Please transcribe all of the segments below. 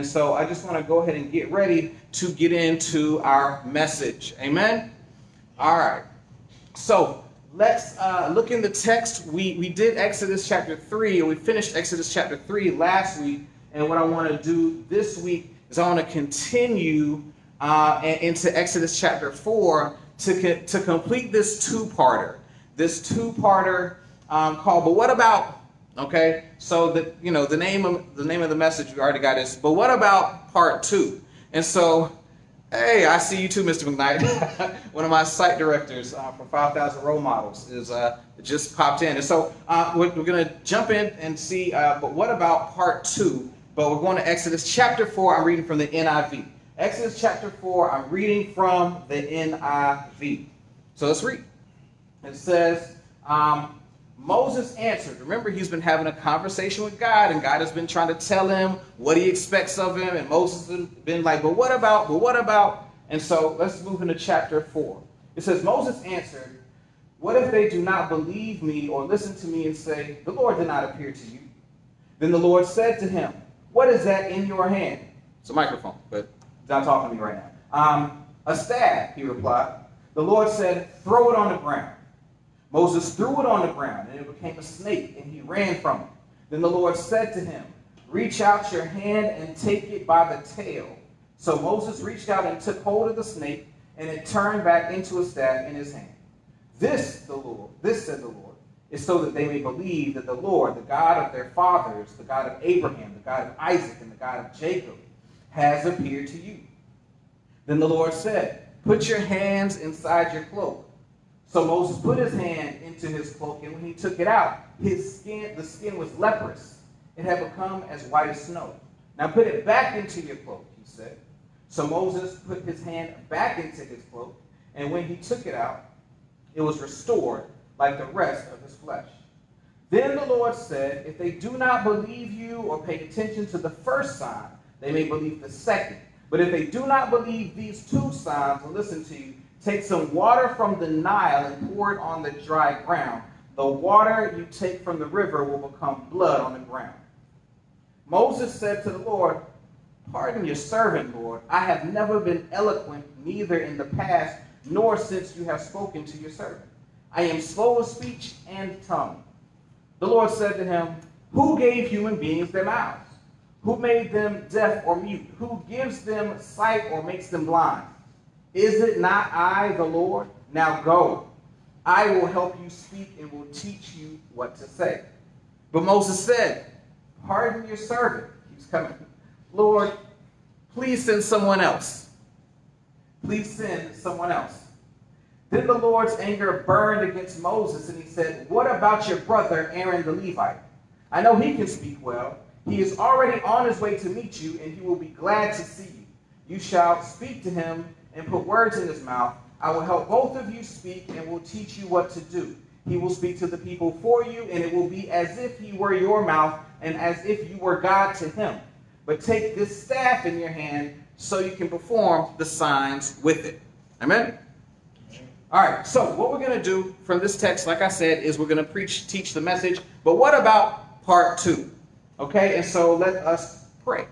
And so I just want to go ahead and get ready to get into our message. Amen? All right. So let's uh, look in the text. We, we did Exodus chapter 3, and we finished Exodus chapter 3 last week. And what I want to do this week is I want to continue uh, into Exodus chapter 4 to, to complete this two-parter. This two-parter um, called, But What About Okay, so the you know the name of the name of the message we already got is. But what about part two? And so, hey, I see you too, Mr. McKnight. One of my site directors uh, from 5,000 Role Models is uh, just popped in, and so uh, we're, we're going to jump in and see. Uh, but what about part two? But we're going to Exodus chapter four. I'm reading from the NIV. Exodus chapter four. I'm reading from the NIV. So let's read. It says. Um, Moses answered. Remember, he's been having a conversation with God, and God has been trying to tell him what he expects of him. And Moses has been like, But what about? But what about? And so let's move into chapter 4. It says, Moses answered, What if they do not believe me or listen to me and say, The Lord did not appear to you? Then the Lord said to him, What is that in your hand? It's a microphone, but he's not talking to me right now. Um, a staff, he replied. The Lord said, Throw it on the ground. Moses threw it on the ground, and it became a snake, and he ran from it. Then the Lord said to him, Reach out your hand and take it by the tail. So Moses reached out and took hold of the snake, and it turned back into a staff in his hand. This, the Lord, this said the Lord, is so that they may believe that the Lord, the God of their fathers, the God of Abraham, the God of Isaac, and the God of Jacob, has appeared to you. Then the Lord said, Put your hands inside your cloak. So Moses put his hand into his cloak, and when he took it out, his skin, the skin was leprous. It had become as white as snow. Now put it back into your cloak, he said. So Moses put his hand back into his cloak, and when he took it out, it was restored like the rest of his flesh. Then the Lord said, If they do not believe you or pay attention to the first sign, they may believe the second. But if they do not believe these two signs and listen to you, Take some water from the Nile and pour it on the dry ground. The water you take from the river will become blood on the ground. Moses said to the Lord, Pardon your servant, Lord. I have never been eloquent, neither in the past nor since you have spoken to your servant. I am slow of speech and tongue. The Lord said to him, Who gave human beings their mouths? Who made them deaf or mute? Who gives them sight or makes them blind? Is it not I, the Lord? Now go. I will help you speak and will teach you what to say. But Moses said, Pardon your servant. He's coming. Lord, please send someone else. Please send someone else. Then the Lord's anger burned against Moses, and he said, What about your brother Aaron the Levite? I know he can speak well. He is already on his way to meet you, and he will be glad to see you. You shall speak to him and put words in his mouth. I will help both of you speak and will teach you what to do. He will speak to the people for you, and it will be as if he were your mouth and as if you were God to him. But take this staff in your hand so you can perform the signs with it. Amen? All right, so what we're going to do from this text, like I said, is we're going to preach, teach the message. But what about part two? Okay, and so let us pray.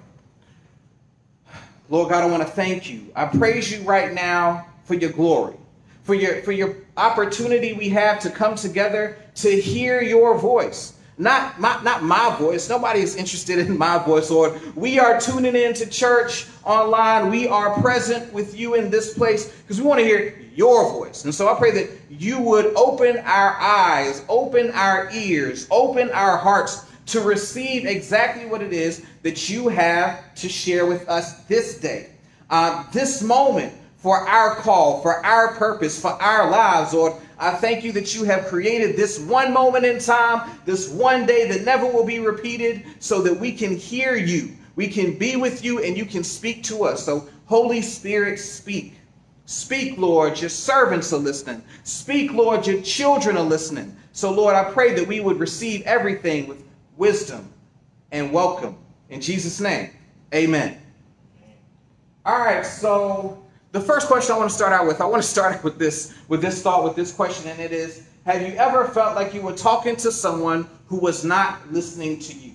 Lord God, I want to thank you. I praise you right now for your glory, for your, for your opportunity we have to come together to hear your voice. Not my, not my voice. Nobody is interested in my voice, Lord. We are tuning in to church online. We are present with you in this place because we want to hear your voice. And so I pray that you would open our eyes, open our ears, open our hearts to receive exactly what it is that you have to share with us this day, uh, this moment for our call, for our purpose, for our lives, Lord. I thank you that you have created this one moment in time, this one day that never will be repeated, so that we can hear you. We can be with you and you can speak to us. So, Holy Spirit, speak. Speak, Lord. Your servants are listening. Speak, Lord. Your children are listening. So, Lord, I pray that we would receive everything with wisdom, and welcome. In Jesus' name, amen. All right, so the first question I want to start out with, I want to start with this, with this thought, with this question, and it is, have you ever felt like you were talking to someone who was not listening to you?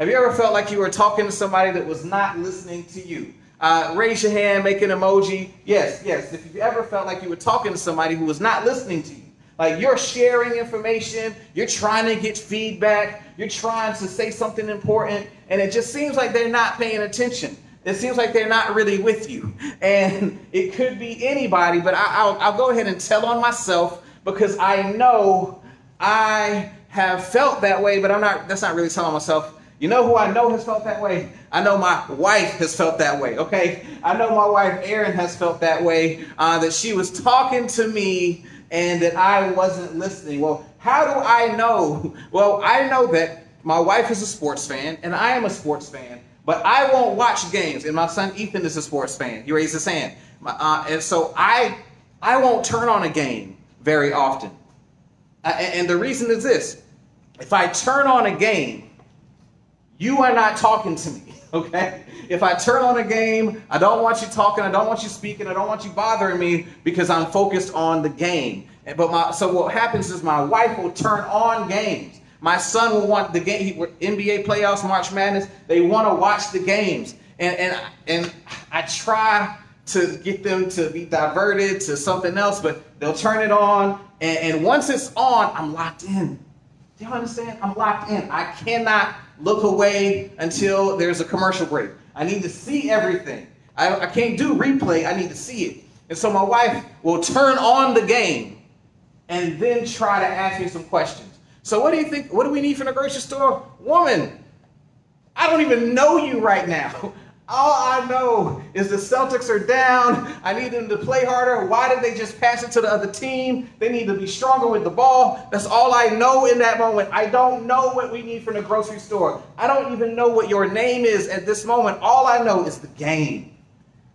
Have you ever felt like you were talking to somebody that was not listening to you? Uh, raise your hand, make an emoji. Yes, yes. If you ever felt like you were talking to somebody who was not listening to you, like you're sharing information, you're trying to get feedback, you're trying to say something important, and it just seems like they're not paying attention. It seems like they're not really with you. And it could be anybody, but I, will I'll go ahead and tell on myself because I know I have felt that way, but I'm not, that's not really telling myself. You know who I know has felt that way? I know my wife has felt that way, okay? I know my wife, Erin, has felt that way, uh, that she was talking to me and that I wasn't listening. Well, how do I know? Well, I know that my wife is a sports fan and I am a sports fan, but I won't watch games. And my son Ethan is a sports fan. He raised his hand. Uh, and so I, I won't turn on a game very often. Uh, and the reason is this if I turn on a game, you are not talking to me, okay? If I turn on a game, I don't want you talking, I don't want you speaking, I don't want you bothering me because I'm focused on the game. But my so what happens is my wife will turn on games. My son will want the game. NBA playoffs, March Madness. They want to watch the games, and and and I try to get them to be diverted to something else, but they'll turn it on, and, and once it's on, I'm locked in. Do you understand? I'm locked in. I cannot look away until there's a commercial break. I need to see everything. I, I can't do replay, I need to see it. And so my wife will turn on the game and then try to ask me some questions. So what do you think? What do we need from the grocery store? Woman, I don't even know you right now. All I know is the Celtics are down. I need them to play harder. Why did they just pass it to the other team? They need to be stronger with the ball. That's all I know in that moment. I don't know what we need from the grocery store. I don't even know what your name is at this moment. All I know is the game.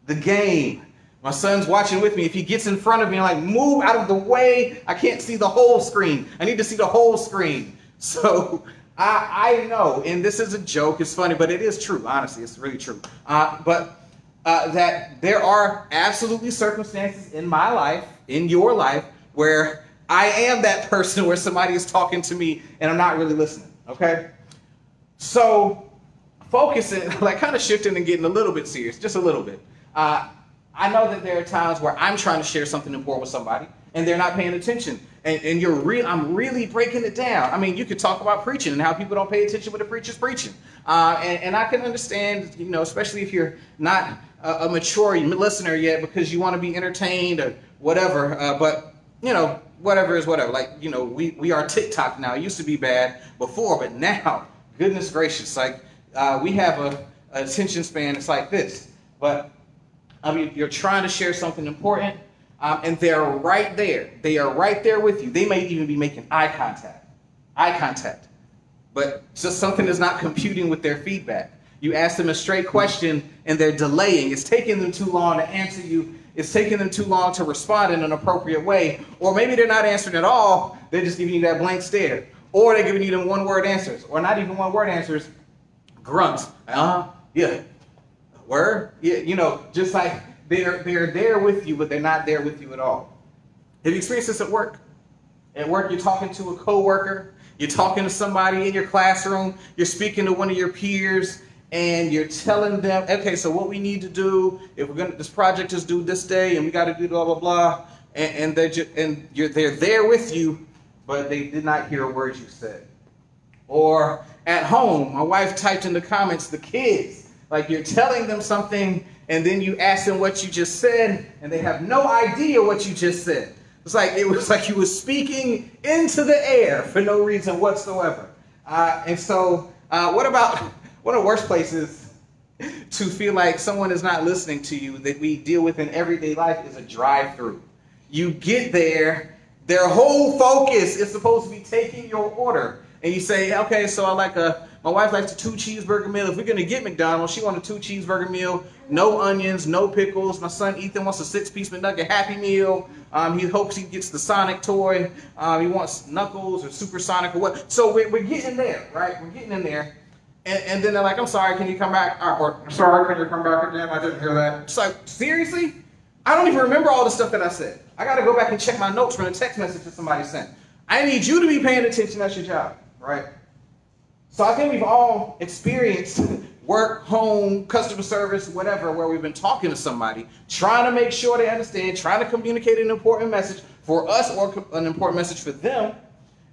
The game. My son's watching with me. If he gets in front of me, I'm like, move out of the way. I can't see the whole screen. I need to see the whole screen. So I, I know, and this is a joke, it's funny, but it is true, honestly, it's really true. Uh, but uh, that there are absolutely circumstances in my life, in your life, where I am that person where somebody is talking to me and I'm not really listening, okay? So, focusing, like kind of shifting and getting a little bit serious, just a little bit. Uh, I know that there are times where I'm trying to share something important with somebody and they're not paying attention. And, and you're real i'm really breaking it down. I mean you could talk about preaching and how people don't pay attention when the preacher's preaching. Uh, and, and, i can understand you know especially if you're not a, a mature listener yet because you want to be entertained or whatever uh, but you know whatever is whatever. Like you know we, we are tiktok now. It used to be bad before but now goodness gracious like uh, we have a, a attention span it's like this. But mean you're trying to share something important um, and they're right there. They are right there with you. They may even be making eye contact. Eye contact. But just something is not computing with their feedback. You ask them a straight question and they're delaying. It's taking them too long to answer you. It's taking them too long to respond in an appropriate way. Or maybe they're not answering at all. They're just giving you that blank stare. Or they're giving you them one word answers. Or not even one word answers. Grunts. Uh huh. Yeah. Word? Yeah. You know, just like they're, they're there with you, but they're not there with you at all. Have you experienced this at work? At work, you're talking to a coworker, you're talking to somebody in your classroom, you're speaking to one of your peers, and you're telling them, okay, so what we need to do, if we're gonna, this project is due this day, and we got to do blah blah blah, and, and they're just, and you're they're there with you, but they did not hear a word you said. Or at home, my wife typed in the comments, the kids, like you're telling them something and then you ask them what you just said, and they have no idea what you just said. It's like it was like you were speaking into the air for no reason whatsoever. Uh, and so, uh, what about one of the worst places to feel like someone is not listening to you that we deal with in everyday life is a drive-through. You get there, their whole focus is supposed to be taking your order, and you say, "Okay, so I like a." My wife likes a two cheeseburger meal. If we're gonna get McDonald's, she wants a two cheeseburger meal no onions, no pickles. My son Ethan wants a six-piece McNugget Happy Meal. Um, he hopes he gets the Sonic toy. Um, he wants Knuckles or Supersonic or what. So we're, we're getting there, right? We're getting in there. And, and then they're like, I'm sorry, can you come back? Or, I'm sorry, can you come back again? I didn't hear that. It's like, seriously? I don't even remember all the stuff that I said. I got to go back and check my notes from the text message that somebody sent. I need you to be paying attention. That's your job, right? So I think we've all experienced work, home, customer service, whatever, where we've been talking to somebody, trying to make sure they understand, trying to communicate an important message for us or an important message for them,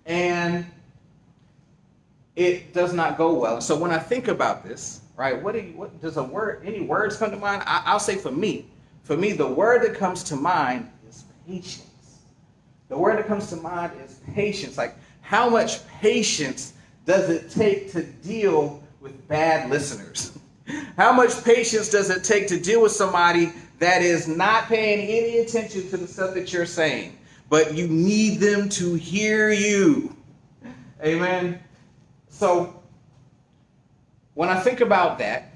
and it does not go well. So when I think about this, right, what, do you, what does a word, any words come to mind? I, I'll say for me, for me, the word that comes to mind is patience. The word that comes to mind is patience. Like, how much patience does it take to deal with bad listeners? How much patience does it take to deal with somebody that is not paying any attention to the stuff that you're saying, but you need them to hear you? Amen. So, when I think about that,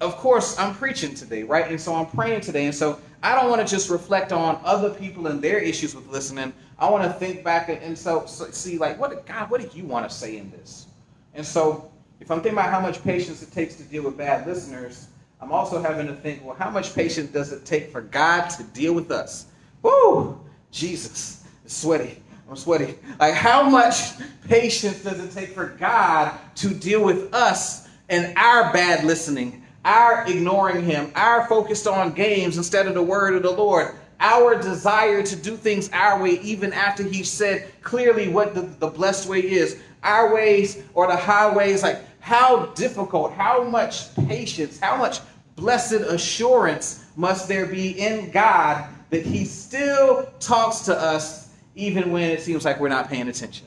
of course, I'm preaching today, right? And so I'm praying today. And so I don't want to just reflect on other people and their issues with listening. I want to think back and so, so see, like, what God, what do you want to say in this? And so, if I'm thinking about how much patience it takes to deal with bad listeners, I'm also having to think, well, how much patience does it take for God to deal with us? Woo! Jesus, it's sweaty. I'm sweaty. Like, how much patience does it take for God to deal with us and our bad listening, our ignoring Him, our focused on games instead of the word of the Lord, our desire to do things our way, even after He said clearly what the, the blessed way is, our ways or the highways? Like, how difficult, how much patience, how much blessed assurance must there be in God that He still talks to us even when it seems like we're not paying attention?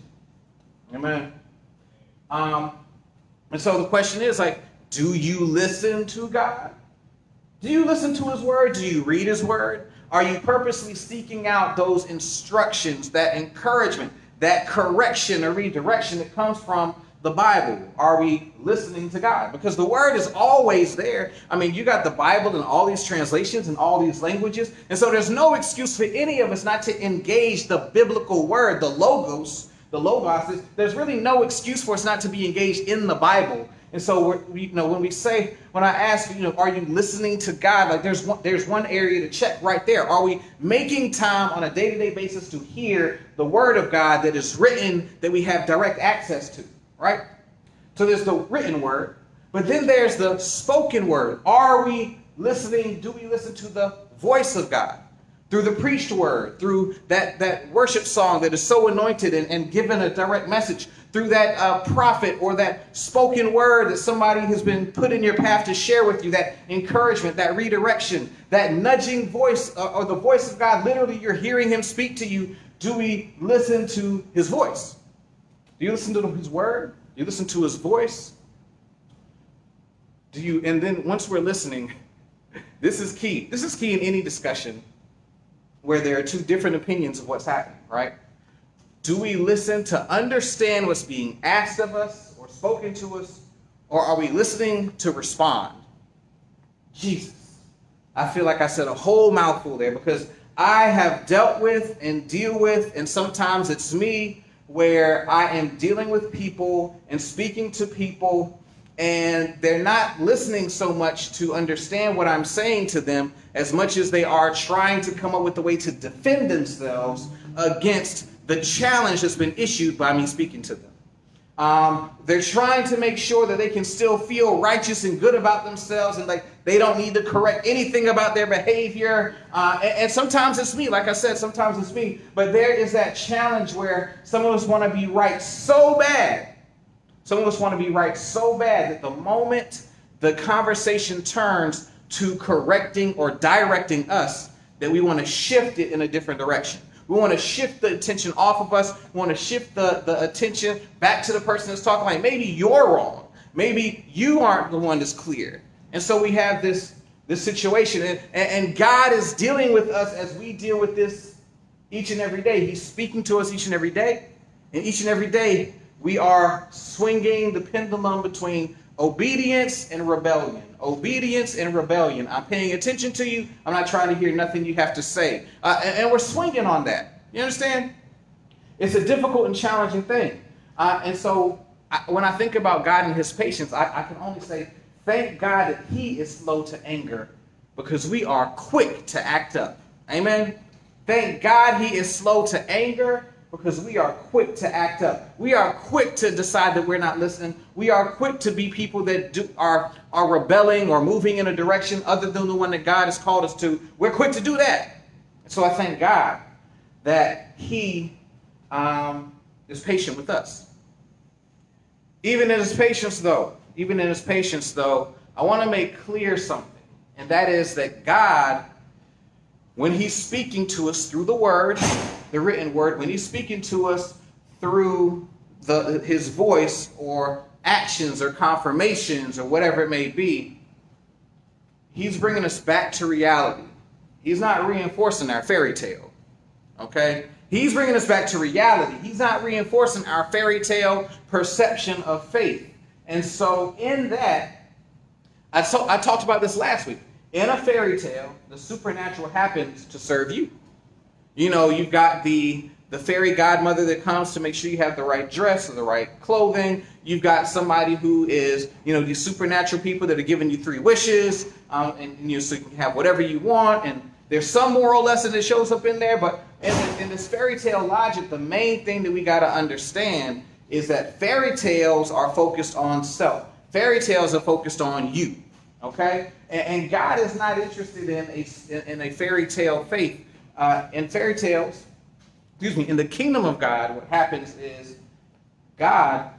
Amen. Um, and so the question is like, do you listen to God? Do you listen to His Word? Do you read His Word? Are you purposely seeking out those instructions, that encouragement, that correction or redirection that comes from the Bible? Are we listening to God? Because the word is always there. I mean, you got the Bible and all these translations and all these languages. And so there's no excuse for any of us not to engage the biblical word, the logos, the logos. There's really no excuse for us not to be engaged in the Bible. And so, you know, when we say, when I ask, you know, are you listening to God? Like, there's one, there's one area to check right there. Are we making time on a day-to-day basis to hear the Word of God that is written that we have direct access to? Right. So there's the written Word, but then there's the spoken Word. Are we listening? Do we listen to the voice of God? Through the preached word, through that, that worship song that is so anointed and, and given a direct message, through that uh, prophet or that spoken word that somebody has been put in your path to share with you, that encouragement, that redirection, that nudging voice uh, or the voice of God. Literally, you're hearing him speak to you. Do we listen to his voice? Do you listen to his word? Do you listen to his voice? Do you, and then once we're listening, this is key. This is key in any discussion where there are two different opinions of what's happening, right? Do we listen to understand what's being asked of us or spoken to us, or are we listening to respond? Jesus. I feel like I said a whole mouthful there because I have dealt with and deal with, and sometimes it's me where I am dealing with people and speaking to people and they're not listening so much to understand what I'm saying to them as much as they are trying to come up with a way to defend themselves against the challenge that's been issued by me speaking to them. Um, they're trying to make sure that they can still feel righteous and good about themselves and like they don't need to correct anything about their behavior. Uh, and, and sometimes it's me, like I said, sometimes it's me. But there is that challenge where some of us want to be right so bad some of us want to be right so bad that the moment the conversation turns to correcting or directing us, that we want to shift it in a different direction. We want to shift the attention off of us. We want to shift the, the attention back to the person that's talking. Like maybe you're wrong. Maybe you aren't the one that's clear. And so we have this, this situation. And, and God is dealing with us as we deal with this each and every day. He's speaking to us each and every day. And each and every day, we are swinging the pendulum between obedience and rebellion. Obedience and rebellion. I'm paying attention to you. I'm not trying to hear nothing you have to say. Uh, and, and, we're swinging on that. You understand? It's a difficult and challenging thing. Uh, and so I, when I think about God and his patience, I, I can only say, thank God that he is slow to anger because we are quick to act up. Amen? Thank God he is slow to anger because we are quick to act up. We are quick to decide that we're not listening. We are quick to be people that do, are, are rebelling or moving in a direction other than the one that God has called us to. We're quick to do that. So I thank God that He um, is patient with us. Even in His patience, though, even in His patience, though, I want to make clear something, and that is that God, when He's speaking to us through the Word, the written Word, when He's speaking to us through the, His voice or actions or confirmations or whatever it may be, He's bringing us back to reality. He's not reinforcing our fairy tale. Okay? He's bringing us back to reality. He's not reinforcing our fairy tale perception of faith. And so, in that, I, so, I talked about this last week. In a fairy tale, the supernatural happens to serve you. You know, you've got the the fairy godmother that comes to make sure you have the right dress or the right clothing. You've got somebody who is, you know, these supernatural people that are giving you three wishes, um, and, and, you know, so you can have whatever you want. And there's some moral lesson that shows up in there, but in, in this fairy tale logic, the main thing that we got to understand is that fairy tales are focused on self. Fairy tales are focused on you, okay? And, and God is not interested in a in a fairy tale faith. Uh, in fairy tales, excuse me, in the kingdom of God, what happens is God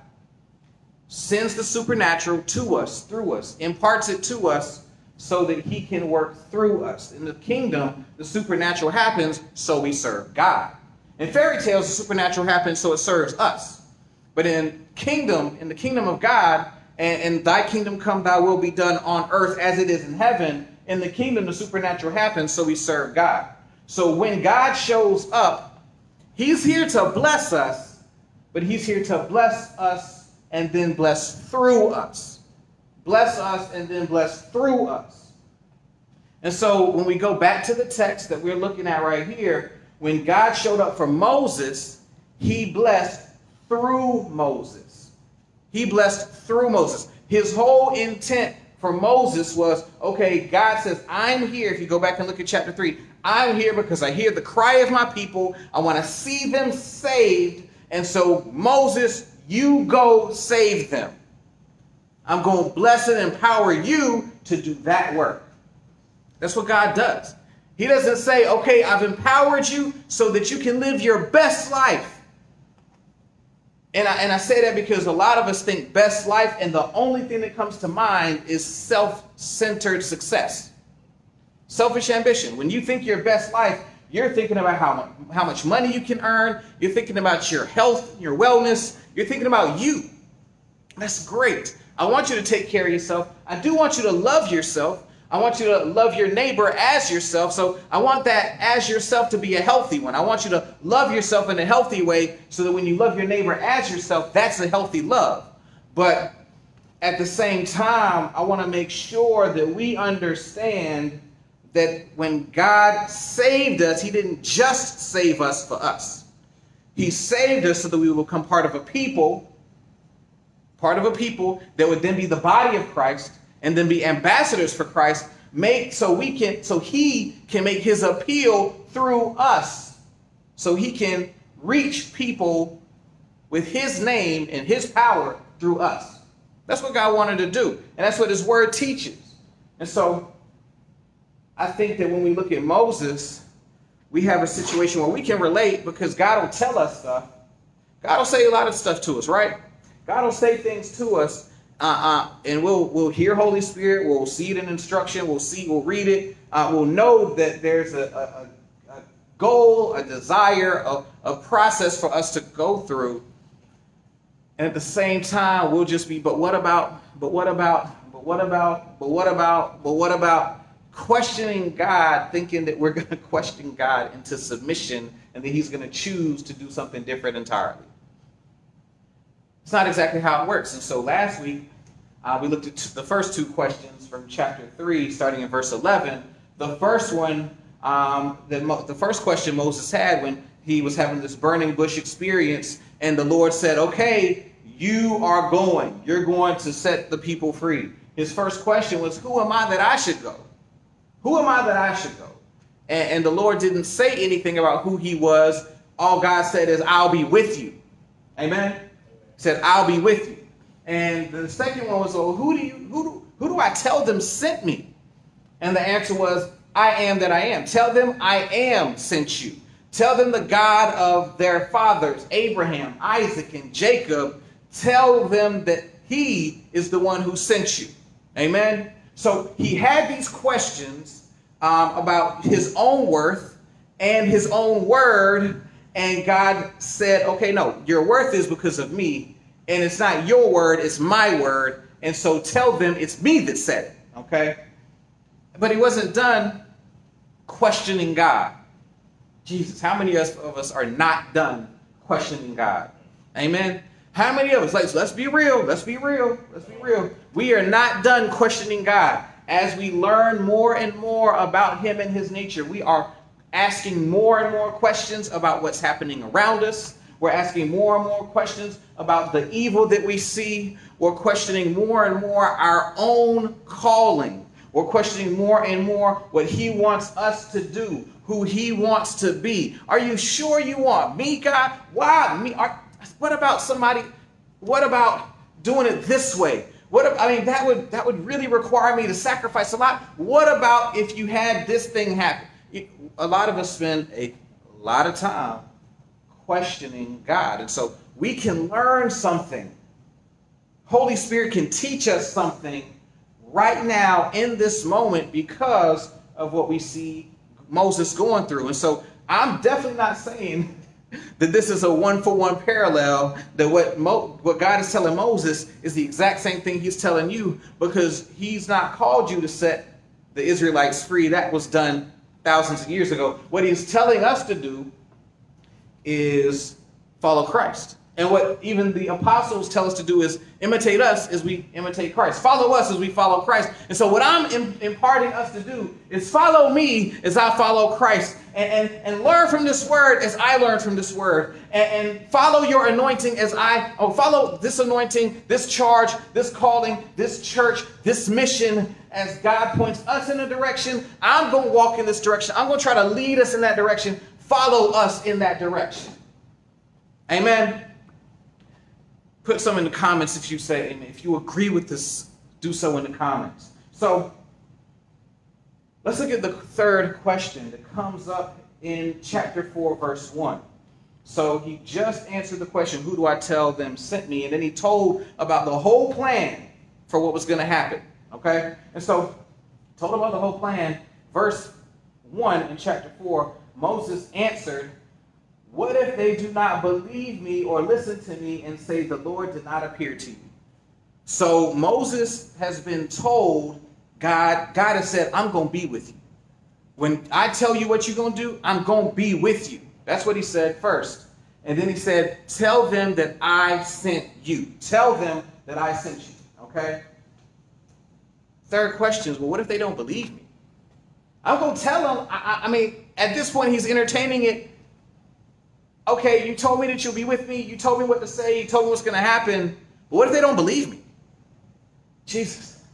sends the supernatural to us, through us, imparts it to us so that he can work through us. In the kingdom, the supernatural happens so we serve God. In fairy tales, the supernatural happens so it serves us. But in kingdom, in the kingdom of God, and, and thy kingdom come, thy will be done on earth as it is in heaven, in the kingdom, the supernatural happens so we serve God. So when God shows up, He's here to bless us, but He's here to bless us and then bless through us. Bless us and then bless through us. And so when we go back to the text that we're looking at right here, when God showed up for Moses, He blessed through Moses. He blessed through Moses. His whole intent for Moses was okay, God says, I'm here. If you go back and look at chapter 3, I'm here because I hear the cry of my people. I want to see them saved. And so, Moses, you go save them. I'm going to bless and empower you to do that work. That's what God does. He doesn't say, okay, I've empowered you so that you can live your best life. And I, and I say that because a lot of us think best life, and the only thing that comes to mind is self centered success. Selfish ambition. When you think your best life, you're thinking about how, how much money you can earn. You're thinking about your health, your wellness. You're thinking about you. That's great. I want you to take care of yourself. I do want you to love yourself. I want you to love your neighbor as yourself. So I want that as yourself to be a healthy one. I want you to love yourself in a healthy way so that when you love your neighbor as yourself, that's a healthy love. But at the same time, I want to make sure that we understand that when God saved us, He didn't just save us for us. He saved us so that we will become part of a people, part of a people that would then be the body of Christ and then be ambassadors for Christ, make so we can so he can make his appeal through us. So he can reach people with his name and his power through us. That's what God wanted to do. And that's what his word teaches. And so I think that when we look at Moses, we have a situation where we can relate because God will tell us stuff. God will say a lot of stuff to us, right? God will say things to us, uh, uh, and we'll we'll hear Holy Spirit. We'll see it in instruction. We'll see. We'll read it. Uh, we'll know that there's a, a, a goal, a desire, a, a process for us to go through. And at the same time, we'll just be, but what about? But what about? But what about? But what about? But what about? Questioning God, thinking that we're going to question God into submission and that He's going to choose to do something different entirely. It's not exactly how it works. And so last week, uh, we looked at the first two questions from chapter 3, starting in verse 11. The first one, um, the, the first question Moses had when he was having this burning bush experience, and the Lord said, Okay, you are going. You're going to set the people free. His first question was, Who am I that I should go? Who am I that I should go? And, and the Lord didn't say anything about who he was all God said is, I'll be with you. Amen. He said, I'll be with you. And the second one was, well, who do you who do, who do I tell them sent me? And the answer was, I am that I am. Tell them I am sent you. Tell them the God of their fathers, Abraham, Isaac, and Jacob, tell them that he is the one who sent you. Amen. So he had these questions um, about his own worth and his own word. And God said, okay, no, your worth is because of me. And it's not your word, it's my word. And so tell them it's me that said it. Okay. But he wasn't done questioning God. Jesus, how many of us are not done questioning God? Amen. How many of us, like, so let's be real, let's be real, let's be real. We are not done questioning God. As we learn more and more about Him and His nature, we are asking more and more questions about what's happening around us. We're asking more and more questions about the evil that we see. We're questioning more and more our own calling. We're questioning more and more what He wants us to do, who He wants to be. Are you sure you want me, God? Why me? Are, what about somebody? What about doing it this way? What if, I mean that would that would really require me to sacrifice a lot. What about if you had this thing happen? A lot of us spend a lot of time questioning God, and so we can learn something. Holy Spirit can teach us something right now in this moment because of what we see Moses going through. And so I'm definitely not saying that this is a one for one parallel that what Mo, what God is telling Moses is the exact same thing he's telling you because he's not called you to set the Israelites free. That was done thousands of years ago. What he's telling us to do is follow Christ and what even the apostles tell us to do is imitate us as we imitate Christ. Follow us as we follow Christ. And so, what I'm imparting us to do is follow me as I follow Christ and, and, and learn from this word as I learn from this word. And, and follow your anointing as I, oh, follow this anointing, this charge, this calling, this church, this mission as God points us in a direction. I'm going to walk in this direction. I'm going to try to lead us in that direction. Follow us in that direction. Amen. Put some in the comments if you say amen. If you agree with this, do so in the comments. So let's look at the third question that comes up in chapter 4, verse 1. So he just answered the question, Who do I tell them sent me? And then he told about the whole plan for what was going to happen. Okay? And so, told about the whole plan. Verse 1 in chapter 4, Moses answered, what if they do not believe me or listen to me and say, The Lord did not appear to you? So Moses has been told, God, God has said, I'm going to be with you. When I tell you what you're going to do, I'm going to be with you. That's what he said first. And then he said, Tell them that I sent you. Tell them that I sent you. Okay? Third question is, well, what if they don't believe me? I'm going to tell them, I, I mean, at this point, he's entertaining it okay, you told me that you'll be with me. You told me what to say. You told me what's going to happen. But what if they don't believe me? Jesus.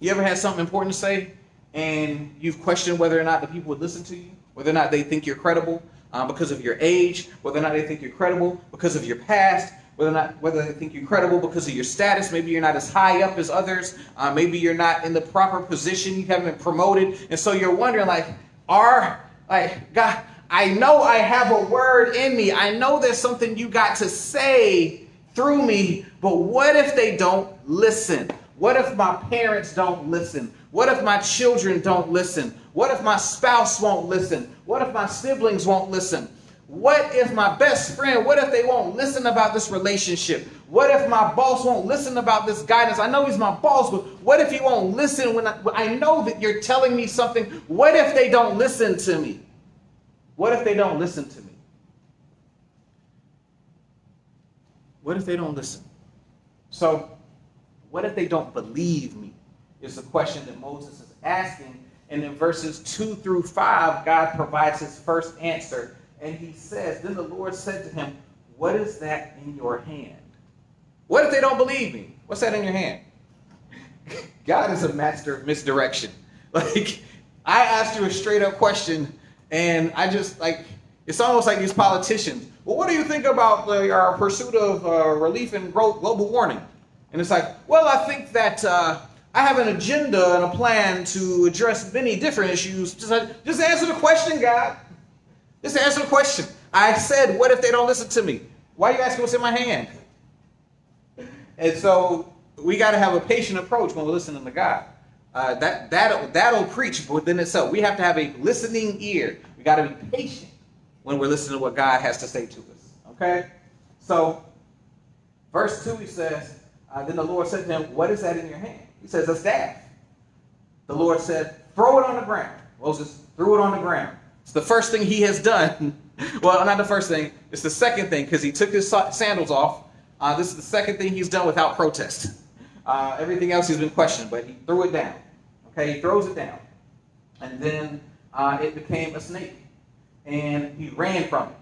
You ever had something important to say and you've questioned whether or not the people would listen to you, whether or not they think you're credible uh, because of your age, whether or not they think you're credible because of your past, whether or not whether they think you're credible because of your status. Maybe you're not as high up as others. Uh, maybe you're not in the proper position. You haven't been promoted, and so you're wondering, like, are like God? I know I have a word in me. I know there's something you got to say through me, but what if they don't listen? What if my parents don't listen? What if my children don't listen? What if my spouse won't listen? What if my siblings won't listen? What if my best friend, what if they won't listen about this relationship? What if my boss won't listen about this guidance? I know he's my boss, but what if he won't listen when I, I know that you're telling me something? What if they don't listen to me? What if they don't listen to me? What if they don't listen? So, what if they don't believe me? Is the question that Moses is asking. And in verses 2 through 5, God provides his first answer. And he says, Then the Lord said to him, What is that in your hand? What if they don't believe me? What's that in your hand? God is a master of misdirection. Like, I asked you a straight up question and I just like It's almost like these politicians. Well, what do you think about uh, our pursuit of uh, relief in global warming? And it's like, well, I think that uh, I have an agenda and a plan to address many different issues. Just, uh, just answer the question, God. Just answer the question. I said, what if they don't listen to me? Why are you asking what's in my hand? And so we got to have a patient approach when we're listening to God. Uh, that that that'll preach within itself. We have to have a listening ear. We got to be patient when we're listening to what God has to say to us. Okay? So, verse 2, he says, uh, Then the Lord said to him, What is that in your hand? He says, A staff. The Lord said, Throw it on the ground. Moses threw it on the ground. It's the first thing he has done. well, not the first thing, it's the second thing because he took his sandals off. Uh, this is the second thing he's done without protest. Uh, everything else he's been questioned, but he threw it down. Okay, he throws it down. And then uh, it became a snake and he ran from it.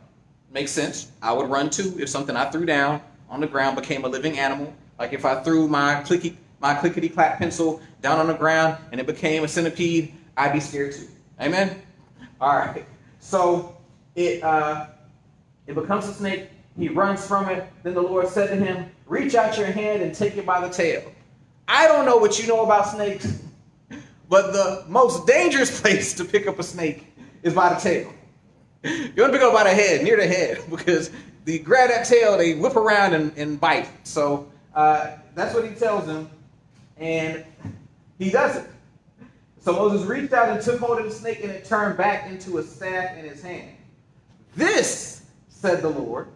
Makes sense. I would run too if something I threw down on the ground became a living animal. Like if I threw my clicky my clickety clack pencil down on the ground and it became a centipede, I'd be scared too. Amen. All right. So it uh, it becomes a snake. He runs from it. Then the Lord said to him, "Reach out your hand and take it by the tail." I don't know what you know about snakes, but the most dangerous place to pick up a snake is by the tail. You want to pick up by the head, near the head, because the grab that tail, they whip around and, and bite. So uh, that's what he tells him, and he does it. So Moses reached out and took hold of the snake, and it turned back into a staff in his hand. This, said the Lord,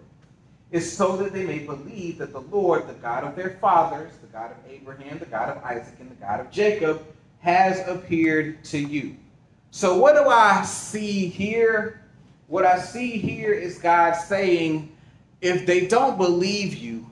is so that they may believe that the Lord, the God of their fathers, the God of Abraham, the God of Isaac, and the God of Jacob, has appeared to you. So, what do I see here? What I see here is God saying, if they don't believe you,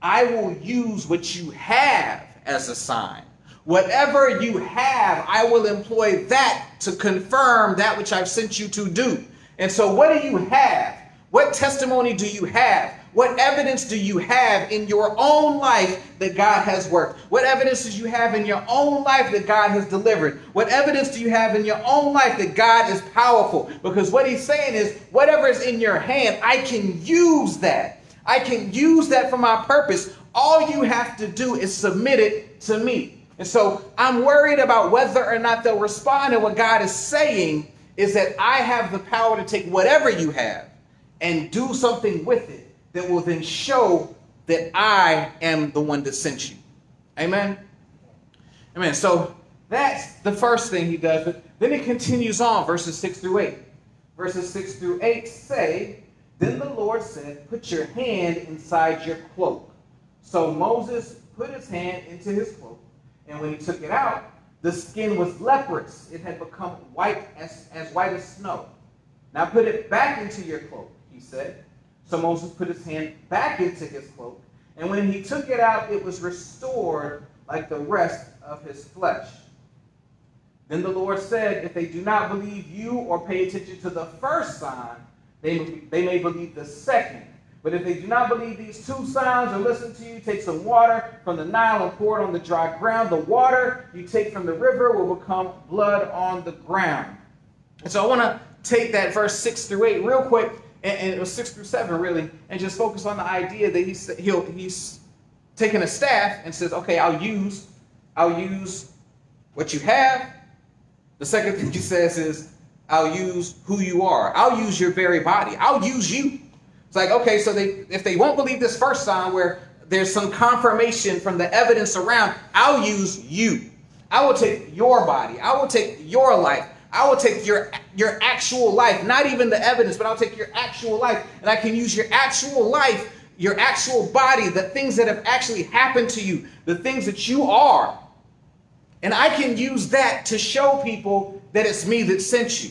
I will use what you have as a sign. Whatever you have, I will employ that to confirm that which I've sent you to do. And so, what do you have? What testimony do you have? What evidence do you have in your own life that God has worked? What evidence do you have in your own life that God has delivered? What evidence do you have in your own life that God is powerful? Because what he's saying is, whatever is in your hand, I can use that. I can use that for my purpose. All you have to do is submit it to me. And so I'm worried about whether or not they'll respond. And what God is saying is that I have the power to take whatever you have and do something with it that will then show that I am the one that sent you. Amen? Amen. So that's the first thing he does. But then it continues on, verses 6 through 8. Verses 6 through 8 say, Then the Lord said, Put your hand inside your cloak. So Moses put his hand into his cloak, and when he took it out, the skin was leprous. It had become white as, as white as snow. Now put it back into your cloak, he said. So Moses put his hand back into his cloak, and when he took it out, it was restored like the rest of his flesh. Then the Lord said, If they do not believe you or pay attention to the first sign, they, they may believe the second. But if they do not believe these two signs or listen to you, take some water from the Nile and pour it on the dry ground. The water you take from the river will become blood on the ground. And so I want to take that verse 6 through 8 real quick and, and, it was six through seven really, and just focus on the idea that he's he'll he's taking a staff and says, okay, I'll use I'll use what you have. The second thing he says is, I'll use who you are. I'll use your very body. I'll use you. It's like, okay, so they if they won't believe this first sign where there's some confirmation from the evidence around, I'll use you. I will take your body. I will take your life. I will take your your actual life, not even the evidence, but I'll take your actual life and I can use your actual life, your actual body, the things that have actually happened to you, the things that you are. And I can use that to show people that it's me that sent you.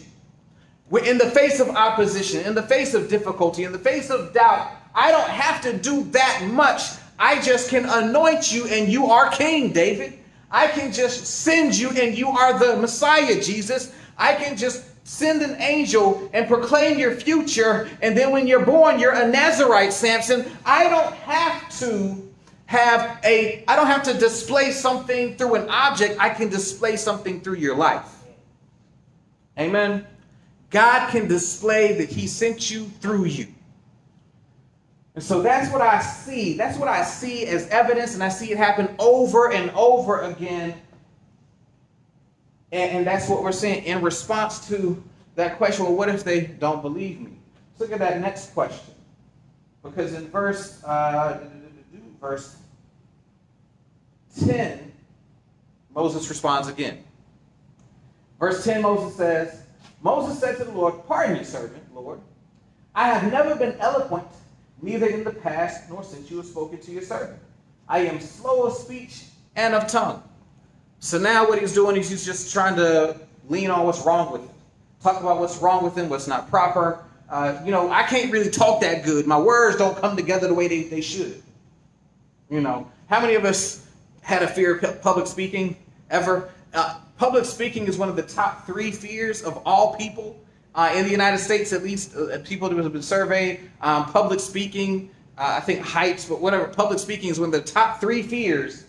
In the face of opposition, in the face of difficulty, in the face of doubt, I don't have to do that much. I just can anoint you and you are king, David. I can just send you and you are the Messiah, Jesus. I can just send an angel and proclaim your future. And then when you're born, you're a Nazarite, Samson. I don't have to have a, I don't have to display something through an object. I can display something through your life. Amen. God can display that He sent you through you. And so that's what I see. That's what I see as evidence, and I see it happen over and over again. And, and that's what we're saying in response to that question well, what if they don't believe me? Let's look at that next question. Because in verse, uh, verse 10, Moses responds again. Verse 10, Moses says, Moses said to the Lord, Pardon me, servant, Lord. I have never been eloquent, neither in the past nor since you have spoken to your servant. I am slow of speech and of tongue. So now what he's doing is he's just trying to lean on what's wrong with him. Talk about what's wrong with him, what's not proper. Uh, you know, I can't really talk that good. My words don't come together the way they, they should. You know, how many of us had a fear of public speaking ever? Uh, public speaking is one of the top three fears of all people uh, in the United States, at least uh, people who have been surveyed. Um, public speaking, uh, I think heights, but whatever. Public speaking is one of the top three fears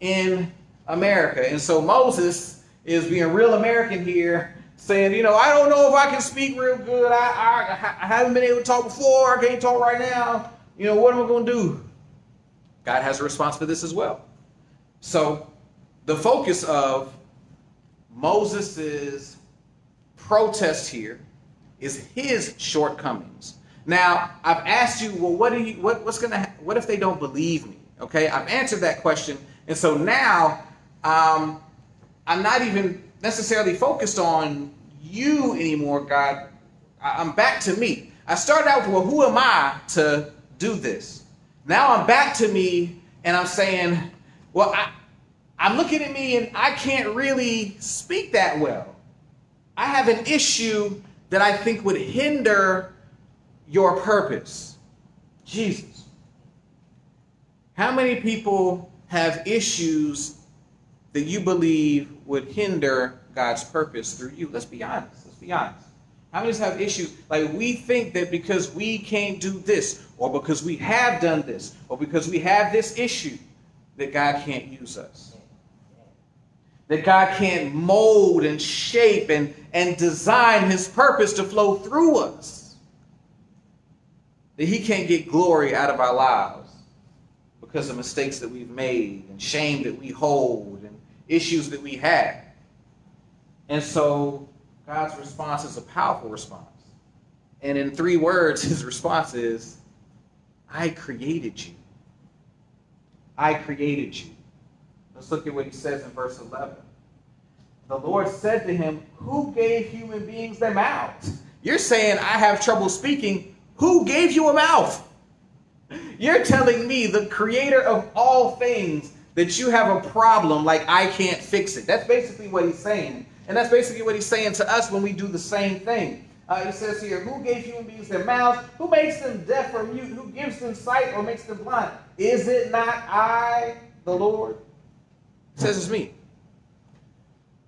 in America. And so Moses is being real American here, saying, you know, I don't know if I can speak real good. I, I, I haven't been able to talk before. I can't talk right now. You know, what am I going to do? God has a response for this as well. So the focus of Moses's protest here is his shortcomings. Now, I've asked you, well, what do you, what, what's gonna, what if they don't believe me? Okay, I've answered that question, and so now um, I'm not even necessarily focused on you anymore, God. I'm back to me. I started out with, well, who am I to do this? Now I'm back to me, and I'm saying, well, I, I'm looking at me and I can't really speak that well. I have an issue that I think would hinder your purpose. Jesus. How many people have issues that you believe would hinder God's purpose through you? Let's be honest. Let's be honest. How many of us have issues? Like we think that because we can't do this, or because we have done this, or because we have this issue, that God can't use us that God can't mold and shape and, and design his purpose to flow through us. That he can't get glory out of our lives because of mistakes that we've made and shame that we hold issues that we have. And so God's response is a powerful response. And in three words, his response is, I created you. I created you. Let's look at what he says in verse 11. The Lord said to him, Who gave human beings their mouths? You're saying I have trouble speaking. Who gave you a mouth? You're telling me, the creator of all things, that you have a problem like I can't fix it. That's basically what he's saying. And that's basically what he's saying to us when we do the same thing. Uh, he says here, Who gave human beings their mouths? Who makes them deaf or mute? Who gives them sight or makes them blind? Is it not I, the Lord? says it's me.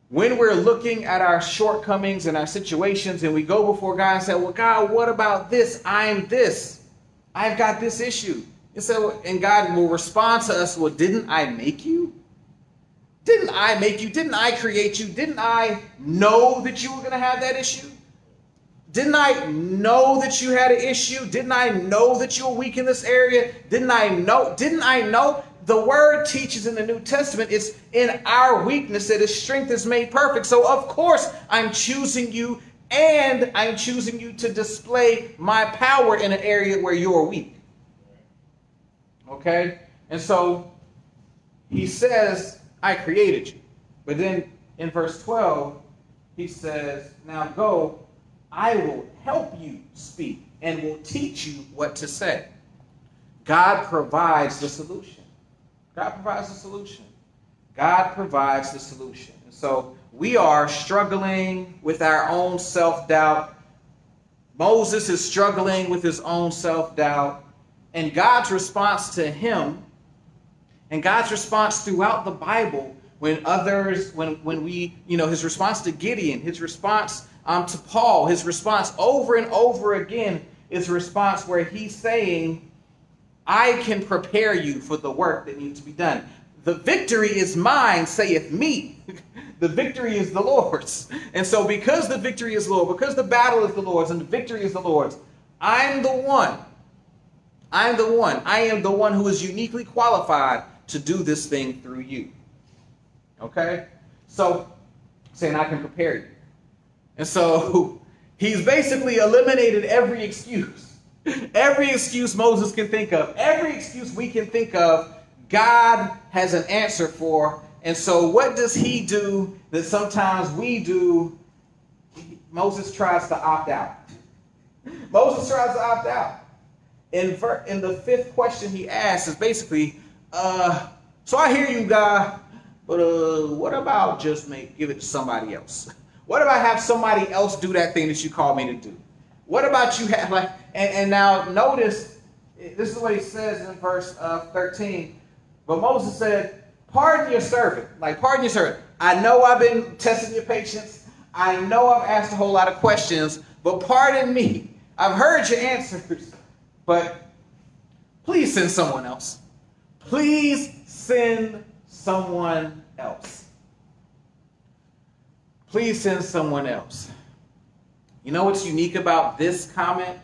When we're looking at our shortcomings and our situations and we go before God and say, Well, God, what about this? I'm this. I've got this issue. And so, and God will respond to us, Well, didn't I make you? Didn't I make you? Didn't I create you? Didn't I know that you were going to have that issue? Didn't I know that you had an issue? Didn't I know that you were weak in this area? Didn't I know? Didn't I know? the word teaches in the New Testament it's in our weakness that his strength is made perfect. So, of course, I'm choosing you and I'm choosing you to display my power in an area where you're weak. Okay? And so he says, I created you. But then in verse 12, he says, Now go, I will help you speak and will teach you what to say. God provides the solution. God provides the solution. God provides the solution. And so we are struggling with our own self doubt. Moses is struggling with his own self doubt. And God's response to him, and God's response throughout the Bible, when others, when, when we, you know, his response to Gideon, his response um, to Paul, his response over and over again is a response where he's saying, I can prepare you for the work that needs to be done. The victory is mine, saith me. the victory is the Lord's. And so, because the victory is Lord, because the battle is the Lord's and the victory is the Lord's, I'm the one. I'm the one. I am the one who is uniquely qualified to do this thing through you. Okay? So, saying I can prepare you. And so, he's basically eliminated every excuse. Every excuse Moses can think of, every excuse we can think of, God has an answer for. And so, what does he do that sometimes we do? Moses tries to opt out. Moses tries to opt out. In, ver- in the fifth question he asks is basically, uh, so I hear you, God, but uh, what about just make give it to somebody else? What about have somebody else do that thing that you called me to do? What about you have like and, and now notice this is what he says in verse uh, 13. But Moses said, Pardon your servant. Like, pardon your servant. I know I've been testing your patience. I know I've asked a whole lot of questions, but pardon me. I've heard your answers, but please send someone else. Please send someone else. Please send someone else. You know what's unique about this comment?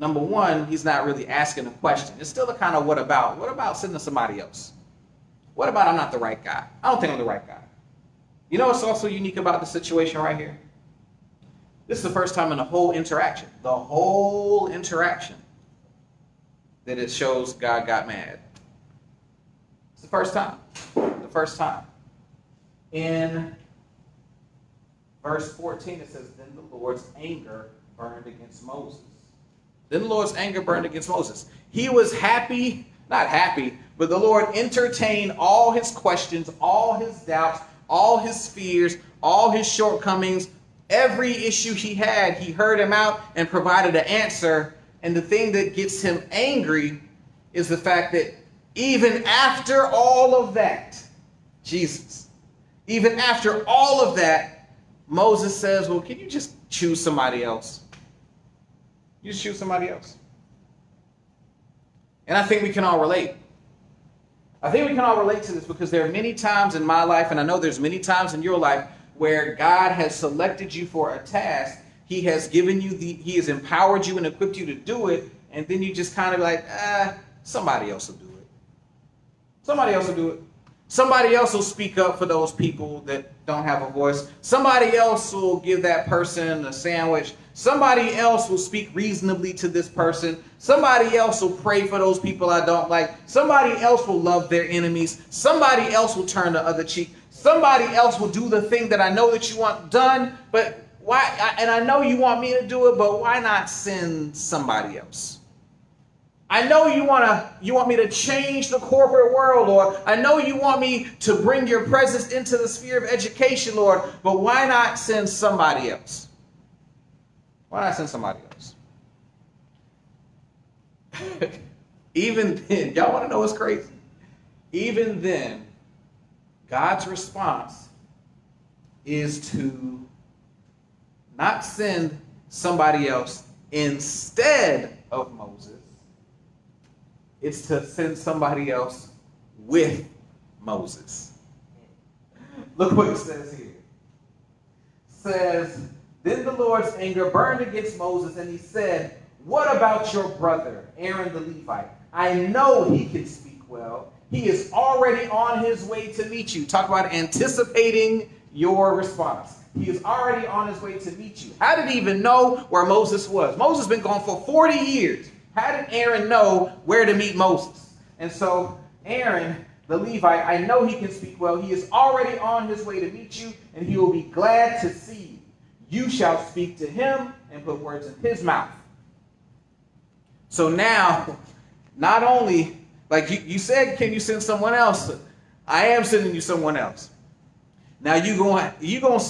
Number one, he's not really asking a question. It's still a kind of what about? What about sending somebody else? What about I'm not the right guy? I don't think I'm the right guy. You know what's also unique about the situation right here? This is the first time in the whole interaction, the whole interaction, that it shows God got mad. It's the first time. The first time. In verse 14, it says, Then the Lord's anger burned against Moses. Then the Lord's anger burned against Moses. He was happy, not happy, but the Lord entertained all his questions, all his doubts, all his fears, all his shortcomings, every issue he had. He heard him out and provided an answer. And the thing that gets him angry is the fact that even after all of that, Jesus, even after all of that, Moses says, Well, can you just choose somebody else? You just choose somebody else. And I think we can all relate. I think we can all relate to this because there are many times in my life, and I know there's many times in your life, where God has selected you for a task. He has given you the, He has empowered you and equipped you to do it, and then you just kind of like, ah, somebody else will do it. Somebody else will do it. Somebody else will speak up for those people that don't have a voice. Somebody else will give that person a sandwich. Somebody else will speak reasonably to this person. Somebody else will pray for those people I don't like. Somebody else will love their enemies. Somebody else will turn the other cheek. Somebody else will do the thing that I know that you want done, but why? And I know you want me to do it, but why not send somebody else? I know you want to you want me to change the corporate world, Lord. I know you want me to bring your presence into the sphere of education, Lord, but why not send somebody else? Why not send somebody else? Even then, y'all want to know what's crazy? Even then, God's response is to not send somebody else instead of Moses it's to send somebody else with Moses. Look what it says here. It says, Then the Lord's anger burned against Moses, and he said, What about your brother, Aaron the Levite? I know he can speak well. He is already on his way to meet you. Talk about anticipating your response. He is already on his way to meet you. How did he even know where Moses was? Moses has been gone for 40 years. How did Aaron know where to meet Moses? And so, Aaron, the Levite, I know he can speak well. He is already on his way to meet you, and he will be glad to see you. You shall speak to him and put words in his mouth. So now, not only, like you, you said, can you send someone else? I am sending you someone else. Now you going you going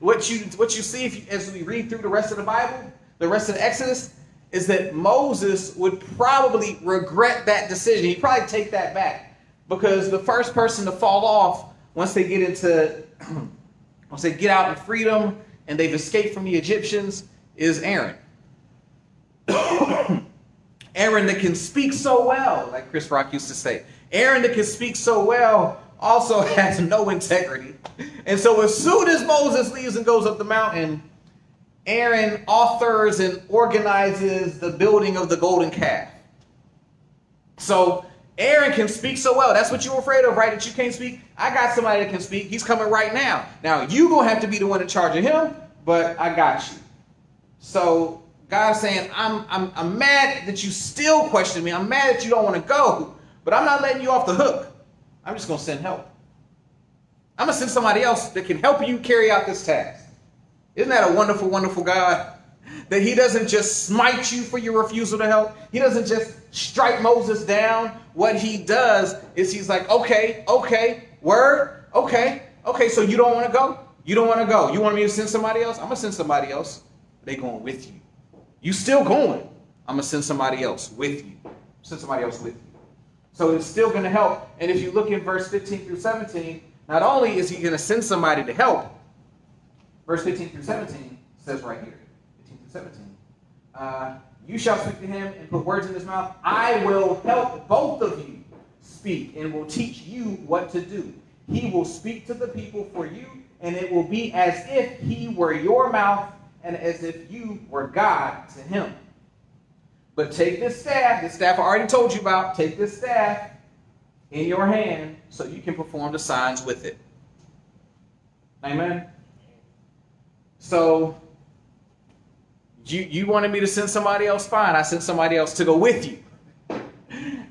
what you what you see if you, as we read through the rest of the Bible, the rest of Exodus, is that Moses would probably regret that decision. He'd probably take that back because the first person to fall off once they get into once they get out in freedom and they've escaped from the Egyptians is Aaron. Aaron that can speak so well, like Chris Rock used to say. Aaron that can speak so well also has no integrity. And so as soon as Moses leaves and goes up the mountain, Aaron authors and organizes the building of the golden calf. So Aaron can speak so well. That's what you're afraid of, right? That you can't speak. I got somebody that can speak. He's coming right now. Now you gonna have to be the one in charge of him, but I got you. So God's saying, I'm, I'm, I'm mad that you still question me. I'm mad that you don't want to go, but I'm not letting you off the hook. I'm just going to send help. I'm going to send somebody else that can help you carry out this task. Isn't that a wonderful, wonderful God? That he doesn't just smite you for your refusal to help. He doesn't just strike Moses down. What he does is he's like, okay, okay, word, okay, okay, so you don't want to go? You don't want to go. You want me to send somebody else? I'm going to send somebody else. They going with you. You still going. I'm going to send somebody else with you. Send somebody else with you. So it's still going to help. And if you look in verse 15 through 17, not only is he going to send somebody to help, verse 15 through 17 says right here, 15 through 17, uh, you shall speak to him and put words in his mouth. I will help both of you speak and will teach you what to do. He will speak to the people for you, and it will be as if he were your mouth and as if you were God to him. But take this staff, this staff I already told you about, take this staff in your hand so you can perform the signs with it. Amen. So you you wanted me to send somebody else, fine. I sent somebody else to go with you.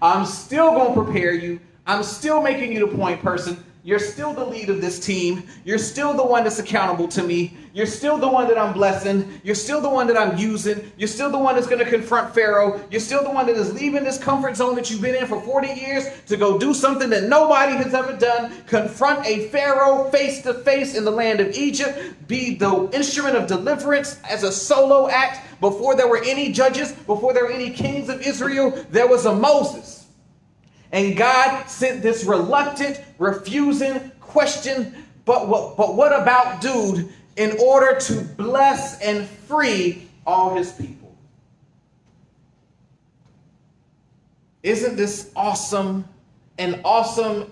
I'm still going to prepare you. I'm still making you the point person. You're still the lead of this team. You're still the one that's accountable to me. You're still the one that I'm blessing. You're still the one that I'm using. You're still the one that's going to confront Pharaoh. You're still the one that is leaving this comfort zone that you've been in for 40 years to go do something that nobody has ever done. Confront a Pharaoh face to face in the land of Egypt. Be the instrument of deliverance as a solo act. Before there were any judges, before there were any kings of Israel, there was a Moses. And God sent this reluctant, refusing question, but what, but what about dude in order to bless and free all his people? Isn't this awesome? An awesome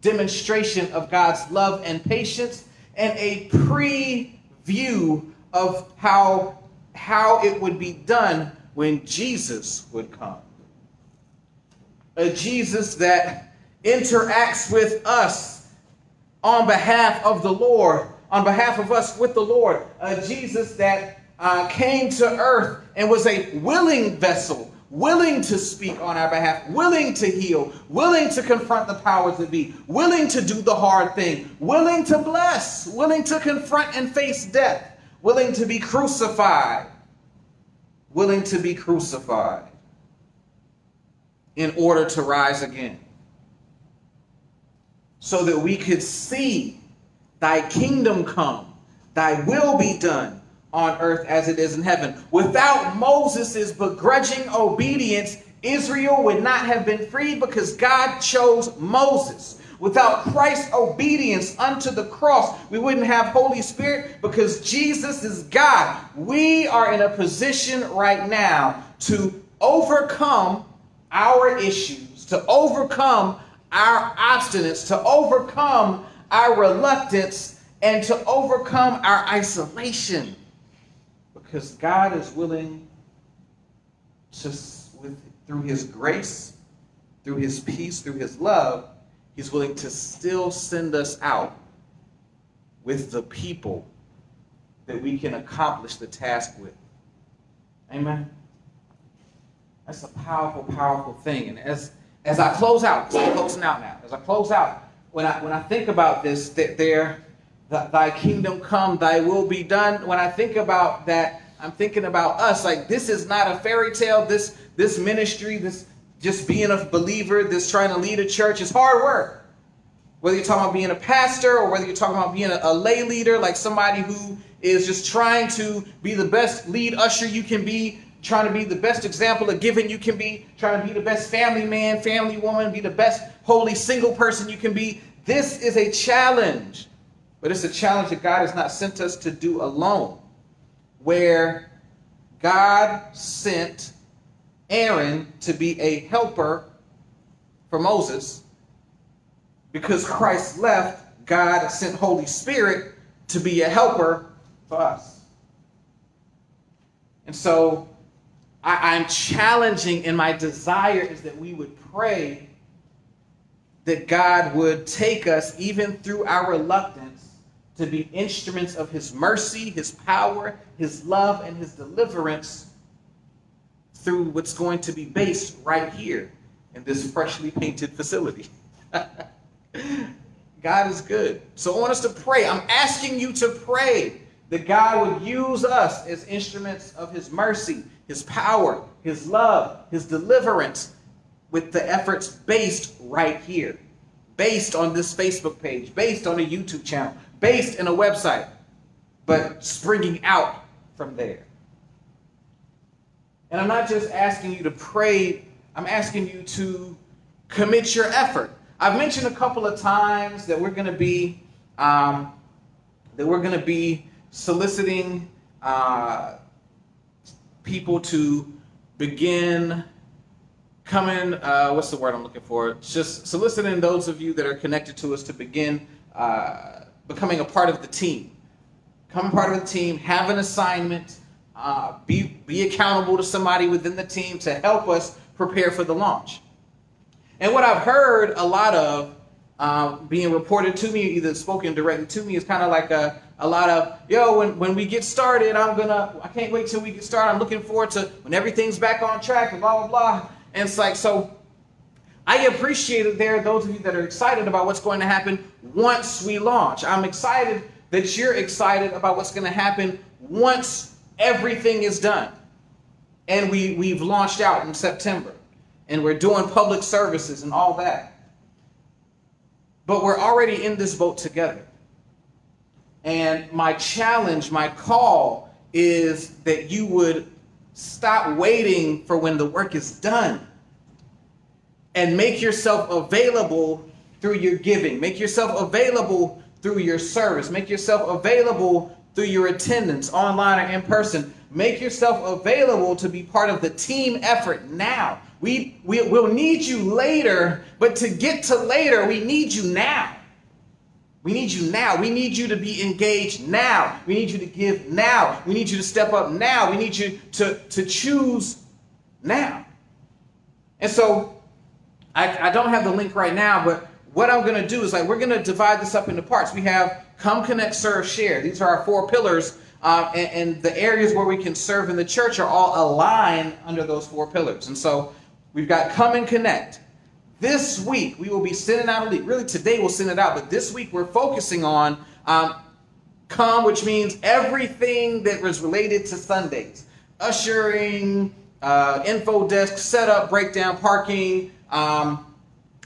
demonstration of God's love and patience and a preview of how, how it would be done when Jesus would come a Jesus that interacts with us on behalf of the Lord, on behalf of us with the Lord, a Jesus that uh, came to earth and was a willing vessel, willing to speak on our behalf, willing to heal, willing to confront the powers that be, willing to do the hard thing, willing to bless, willing to confront and face death, willing to be crucified, willing to be crucified in order to rise again. So that we could see thy kingdom come, thy will be done on earth as it is in heaven. Without Moses' begrudging obedience, Israel would not have been freed because God chose Moses. Without Christ's obedience unto the cross, we wouldn't have Holy Spirit because Jesus is God. We are in a position right now to overcome our issues, to overcome our obstinance, to overcome our reluctance, and to overcome our isolation. Because God is willing to, with, through His grace, through His peace, through His love, He's willing to still send us out with the people that we can accomplish the task with. Amen. That's a powerful, powerful thing. And as as I close out, because I'm closing out now, as I close out, when I when I think about this, that there, thy kingdom come, thy will be done. When I think about that, I'm thinking about us. Like this is not a fairy tale. This this ministry, this just being a believer, this trying to lead a church is hard work. Whether you're talking about being a pastor or whether you're talking about being a, a lay leader, like somebody who is just trying to be the best lead usher you can be, trying to be the best example of giving you can be, trying to be the best family man, family woman, be the best holy single person you can be. This is a challenge, but it's a challenge that God has not sent us to do alone, where God sent Aaron to be a helper for Moses, because Christ left, God sent Holy Spirit to be a helper for us. And so I, am challenging, and my desire is that we would pray that God would take us, even through our reluctance, to be instruments of His mercy, His power, His love, and His deliverance through what's going to be based right here in this freshly painted facility. God is good. So I want us to pray. I'm asking you to pray that God would use us as instruments of His mercy, His power, His love, His deliverance, with the efforts based right here, based on this Facebook page, based on a YouTube channel, based in a website, but springing out from there. And I'm not just asking you to pray, I'm asking you to commit your effort. I've mentioned a couple of times that we're going to be um, that we're going to be soliciting uh, people to begin coming. Uh, what's the word I'm looking for? Just soliciting those of you that are connected to us to begin uh, becoming a part of the team. Become part of the team. Have an assignment. Uh, be be accountable to somebody within the team to help us prepare for the launch. And what I've heard a lot of uh, being reported to me, either spoken directly to me, is kind of like a, a lot of, yo, when, when we get started, I'm gonna, I can't wait till we get started. I'm looking forward to when everything's back on track and blah, blah, blah. And it's like, so I appreciate it there, those of you that are excited about what's going to happen once we launch. I'm excited that you're excited about what's going to happen once everything is done. And we, we've launched out in September and we're doing public services and all that. But we're already in this boat together. And my challenge, my call is that you would stop waiting for when the work is done and make yourself available through your giving. Make yourself available through your service. Make yourself available through your attendance, online or in person. Make yourself available to be part of the team effort now. We, we will need you later, but to get to later, we need you now. We need you now. We need you to be engaged now. We need you to give now. We need you to step up now. We need you to, to choose now. And so I, I don't have the link right now, but what I'm going to do is like we're going to divide this up into parts. We have come, connect, serve, share. These are our four pillars. Uh, and, and the areas where we can serve in the church are all aligned under those four pillars. And so We've got Come and Connect. This week, we will be sending out a link. Really, today we'll send it out, but this week we're focusing on um, Come, which means everything that was related to Sundays ushering, uh, info desk, setup, breakdown, parking, um,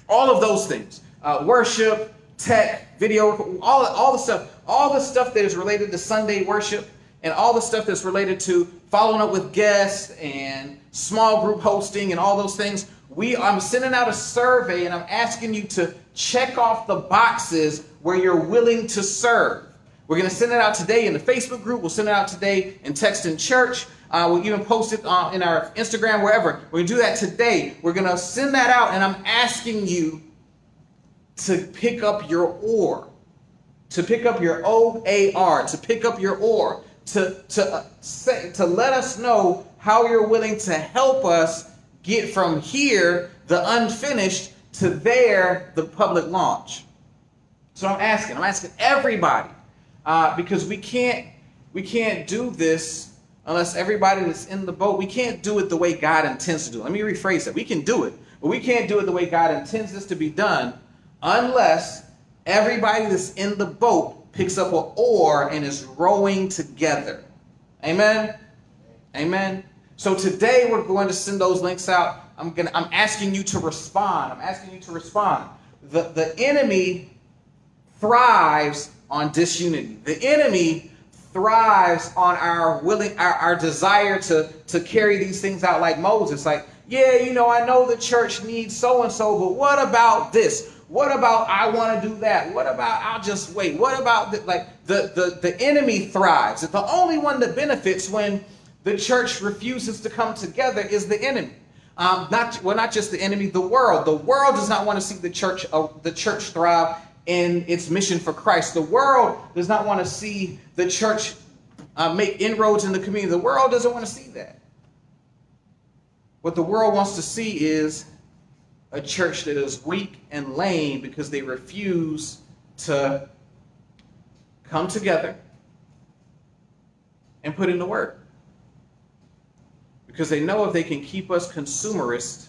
all of those things. Uh, worship, tech, video, all, all the stuff, all the stuff that is related to Sunday worship, and all the stuff that's related to following up with guests and small group hosting and all those things. We I'm sending out a survey and I'm asking you to check off the boxes where you're willing to serve. We're going to send it out today in the Facebook group. We'll send it out today in Text in Church. Uh, we'll even post it uh, in our Instagram, wherever. We're going to do that today. We're going to send that out, and I'm asking you to pick up your oar, to pick up your O A R, to pick up your oar, to to uh, say to let us know how you're willing to help us get from here, the unfinished, to there, the public launch. So I'm asking, I'm asking everybody, uh, because we can't we can't do this unless everybody that's in the boat. We can't do it the way God intends to do it. Let me rephrase that. We can do it, but we can't do it the way God intends this to be done unless everybody that's in the boat picks up an oar and is rowing together. Amen. Amen. So today we're going to send those links out. I'm gonna I'm asking you to respond. I'm asking you to respond. The the enemy thrives on disunity. The enemy thrives on our willing our, our desire to to carry these things out like Moses. Like, yeah, you know, I know the church needs so and so, but what about this? What about I want to do that? What about I'll just wait? What about the, like the the the enemy thrives? The only one that benefits when the church refuses to come together is the enemy. Um, not well, not just the enemy, the world. The world does not want to see the church, uh, the church thrive in its mission for Christ. The world does not want to see the church uh, make inroads in the community. The world doesn't want to see that. What the world wants to see is a church that is weak and lame because they refuse to come together and put in the work. Because they know if they can keep us consumerist,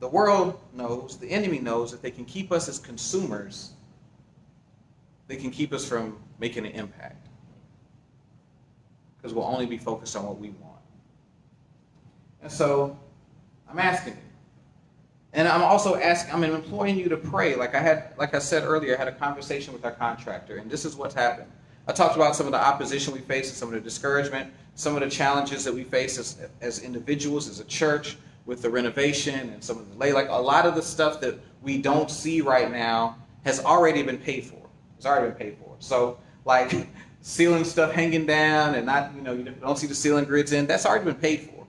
the world knows, the enemy knows, if they can keep us as consumers, they can keep us from making an impact. Because we'll only be focused on what we want. And so I'm asking you. And I'm also asking, I'm employing you to pray. Like I had, like I said earlier, I had a conversation with our contractor, and this is what's happened. I talked about some of the opposition we face and some of the discouragement, some of the challenges that we face as, as individuals, as a church, with the renovation and some of the. Like a lot of the stuff that we don't see right now has already been paid for. It's already been paid for. So like ceiling stuff hanging down and not, you know, you don't see the ceiling grids in, that's already been paid for.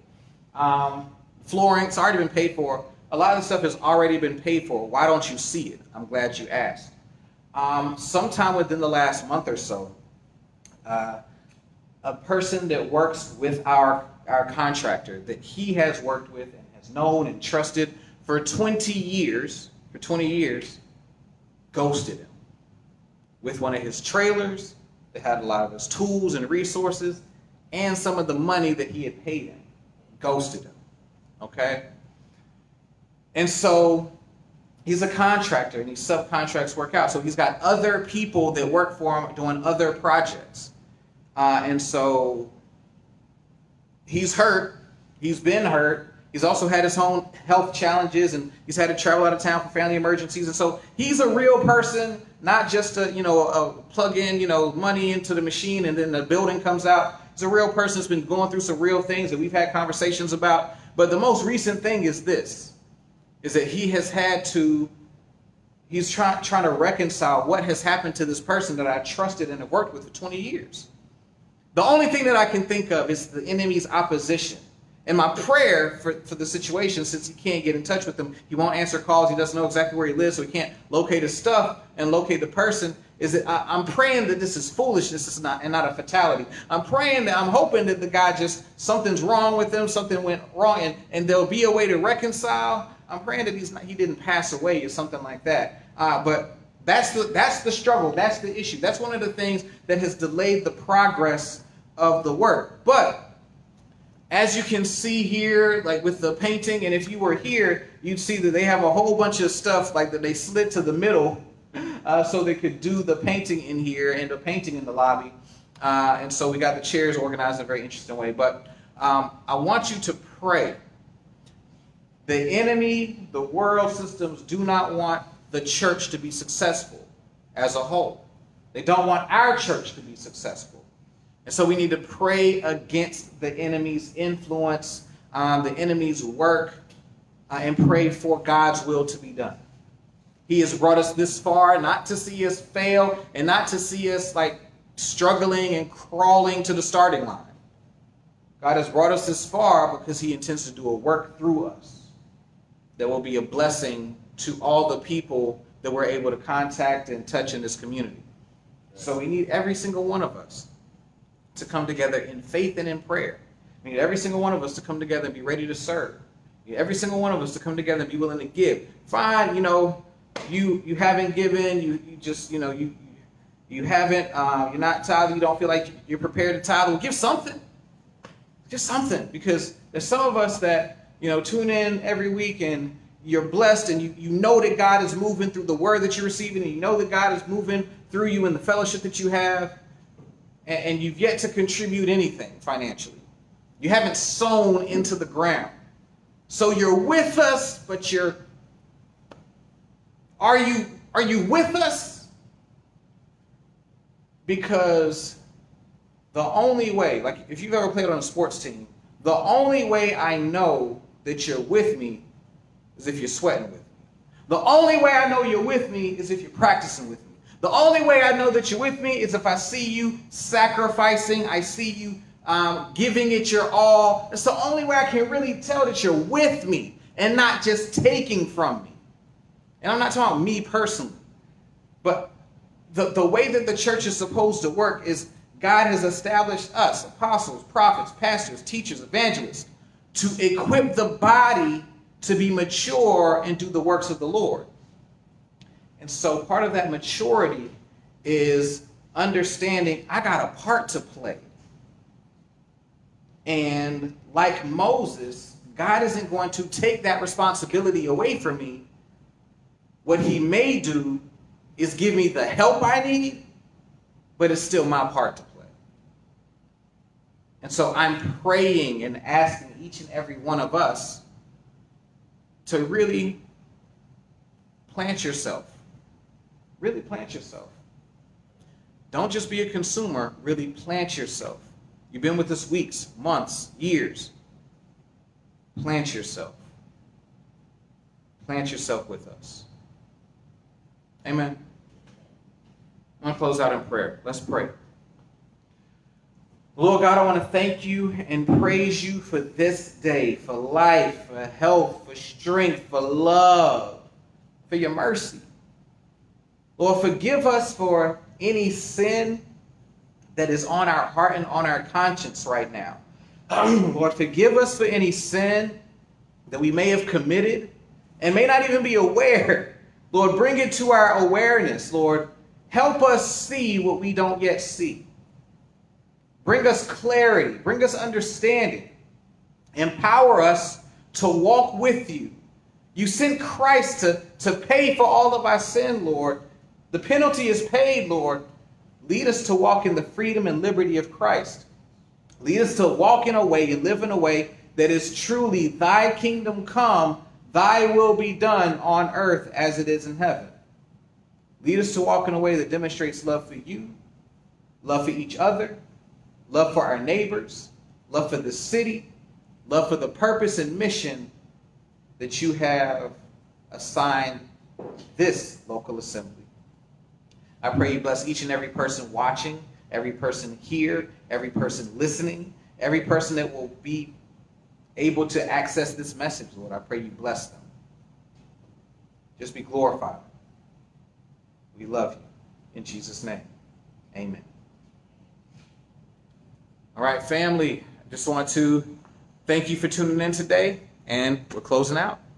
Um, flooring, it's already been paid for. A lot of the stuff has already been paid for. Why don't you see it? I'm glad you asked. Um, sometime within the last month or so, uh, a person that works with our, our contractor that he has worked with and has known and trusted for 20 years, for 20 years, ghosted him with one of his trailers that had a lot of his tools and resources and some of the money that he had paid him ghosted him. Okay? And so he's a contractor and he subcontracts work out. So he's got other people that work for him doing other projects. Uh, and so he's hurt. He's been hurt. He's also had his own health challenges and he's had to travel out of town for family emergencies. And so he's a real person, not just a, you know, a plug in, you know, money into the machine and then the building comes out. He's a real person that's been going through some real things that we've had conversations about. But the most recent thing is this, is that he has had to, he's trying trying to reconcile what has happened to this person that I trusted and have worked with for 20 years. The only thing that I can think of is the enemy's opposition. And my prayer for, for the situation, since he can't get in touch with them, he won't answer calls, he doesn't know exactly where he lives, so he can't locate his stuff and locate the person, is that I, am praying that this is foolishness is not, and not a fatality. I'm praying that I'm hoping that the guy just, something's wrong with him, something went wrong, and, and there'll be a way to reconcile. I'm praying that he's not, he didn't pass away or something like that. Uh, but that's the, that's the struggle, that's the issue. That's one of the things that has delayed the progress of the work. But as you can see here, like with the painting, and if you were here, you'd see that they have a whole bunch of stuff like that they slid to the middle uh, so they could do the painting in here and the painting in the lobby. Uh, and so we got the chairs organized in a very interesting way. But um, I want you to pray. The enemy, the world systems do not want the church to be successful as a whole. They don't want our church to be successful. And so we need to pray against the enemy's influence, um, the enemy's work, uh, and pray for God's will to be done. He has brought us this far not to see us fail and not to see us like struggling and crawling to the starting line. God has brought us this far because he intends to do a work through us that will be a blessing to all the people that we're able to contact and touch in this community. So we need every single one of us to come together in faith and in prayer. We need every single one of us to come together and be ready to serve. We need every single one of us to come together and be willing to give. Fine, you know, you you haven't given, you, you just, you know, you you haven't, uh, you're not tithing, you don't feel like you're prepared to tithe. Well, give something. Just something. Because there's some of us that, you know, tune in every week and you're blessed and you, you know that God is moving through the word that you're receiving and you know that God is moving through you in the fellowship that you have and, and you've yet to contribute anything financially. You haven't sown into the ground. So you're with us, but you're are you are you with us? Because the only way, like if you've ever played on a sports team, the only way I know that you're with me is if you're sweating with me. The only way I know you're with me is if you're practicing with me. The only way I know that you're with me is if I see you sacrificing, I see you um, giving it your all. It's the only way I can really tell that you're with me and not just taking from me. And I'm not talking about me personally, but the, the way that the church is supposed to work is God has established us, apostles, prophets, pastors, teachers, evangelists, to equip the body to be mature and do the works of the Lord. And so part of that maturity is understanding I got a part to play. And like Moses, God isn't going to take that responsibility away from me. What he may do is give me the help I need, but it's still my part to play. And so I'm praying and asking each and every one of us to really plant yourself. Really plant yourself. Don't just be a consumer, really plant yourself. You've been with us weeks, months, years. Plant yourself. Plant yourself with us. Amen. I'm going to close out in prayer. Let's pray. Lord God, I want to thank you and praise you for this day, for life, for health, for strength, for love, for your mercy. Lord, forgive us for any sin that is on our heart and on our conscience right now. Lord, forgive us for any sin that we may have committed and may not even be aware. Lord, bring it to our awareness. Lord, help us see what we don't yet see. Bring us clarity, bring us understanding. Empower us to walk with you. You sent Christ to, to pay for all of our sin, Lord. The penalty is paid, Lord. Lead us to walk in the freedom and liberty of Christ. Lead us to walk in a way and live in a way that is truly thy kingdom come, thy will be done on earth as it is in heaven. Lead us to walk in a way that demonstrates love for you, love for each other, love for our neighbors, love for the city, love for the purpose and mission that you have assigned this local assembly. I pray you bless each and every person watching, every person here, every person listening, every person that will be able to access this message, Lord. I pray you bless them. Just be glorified. We love you. In Jesus' name, amen. All right, family, just want to thank you for tuning in today, and we're closing out.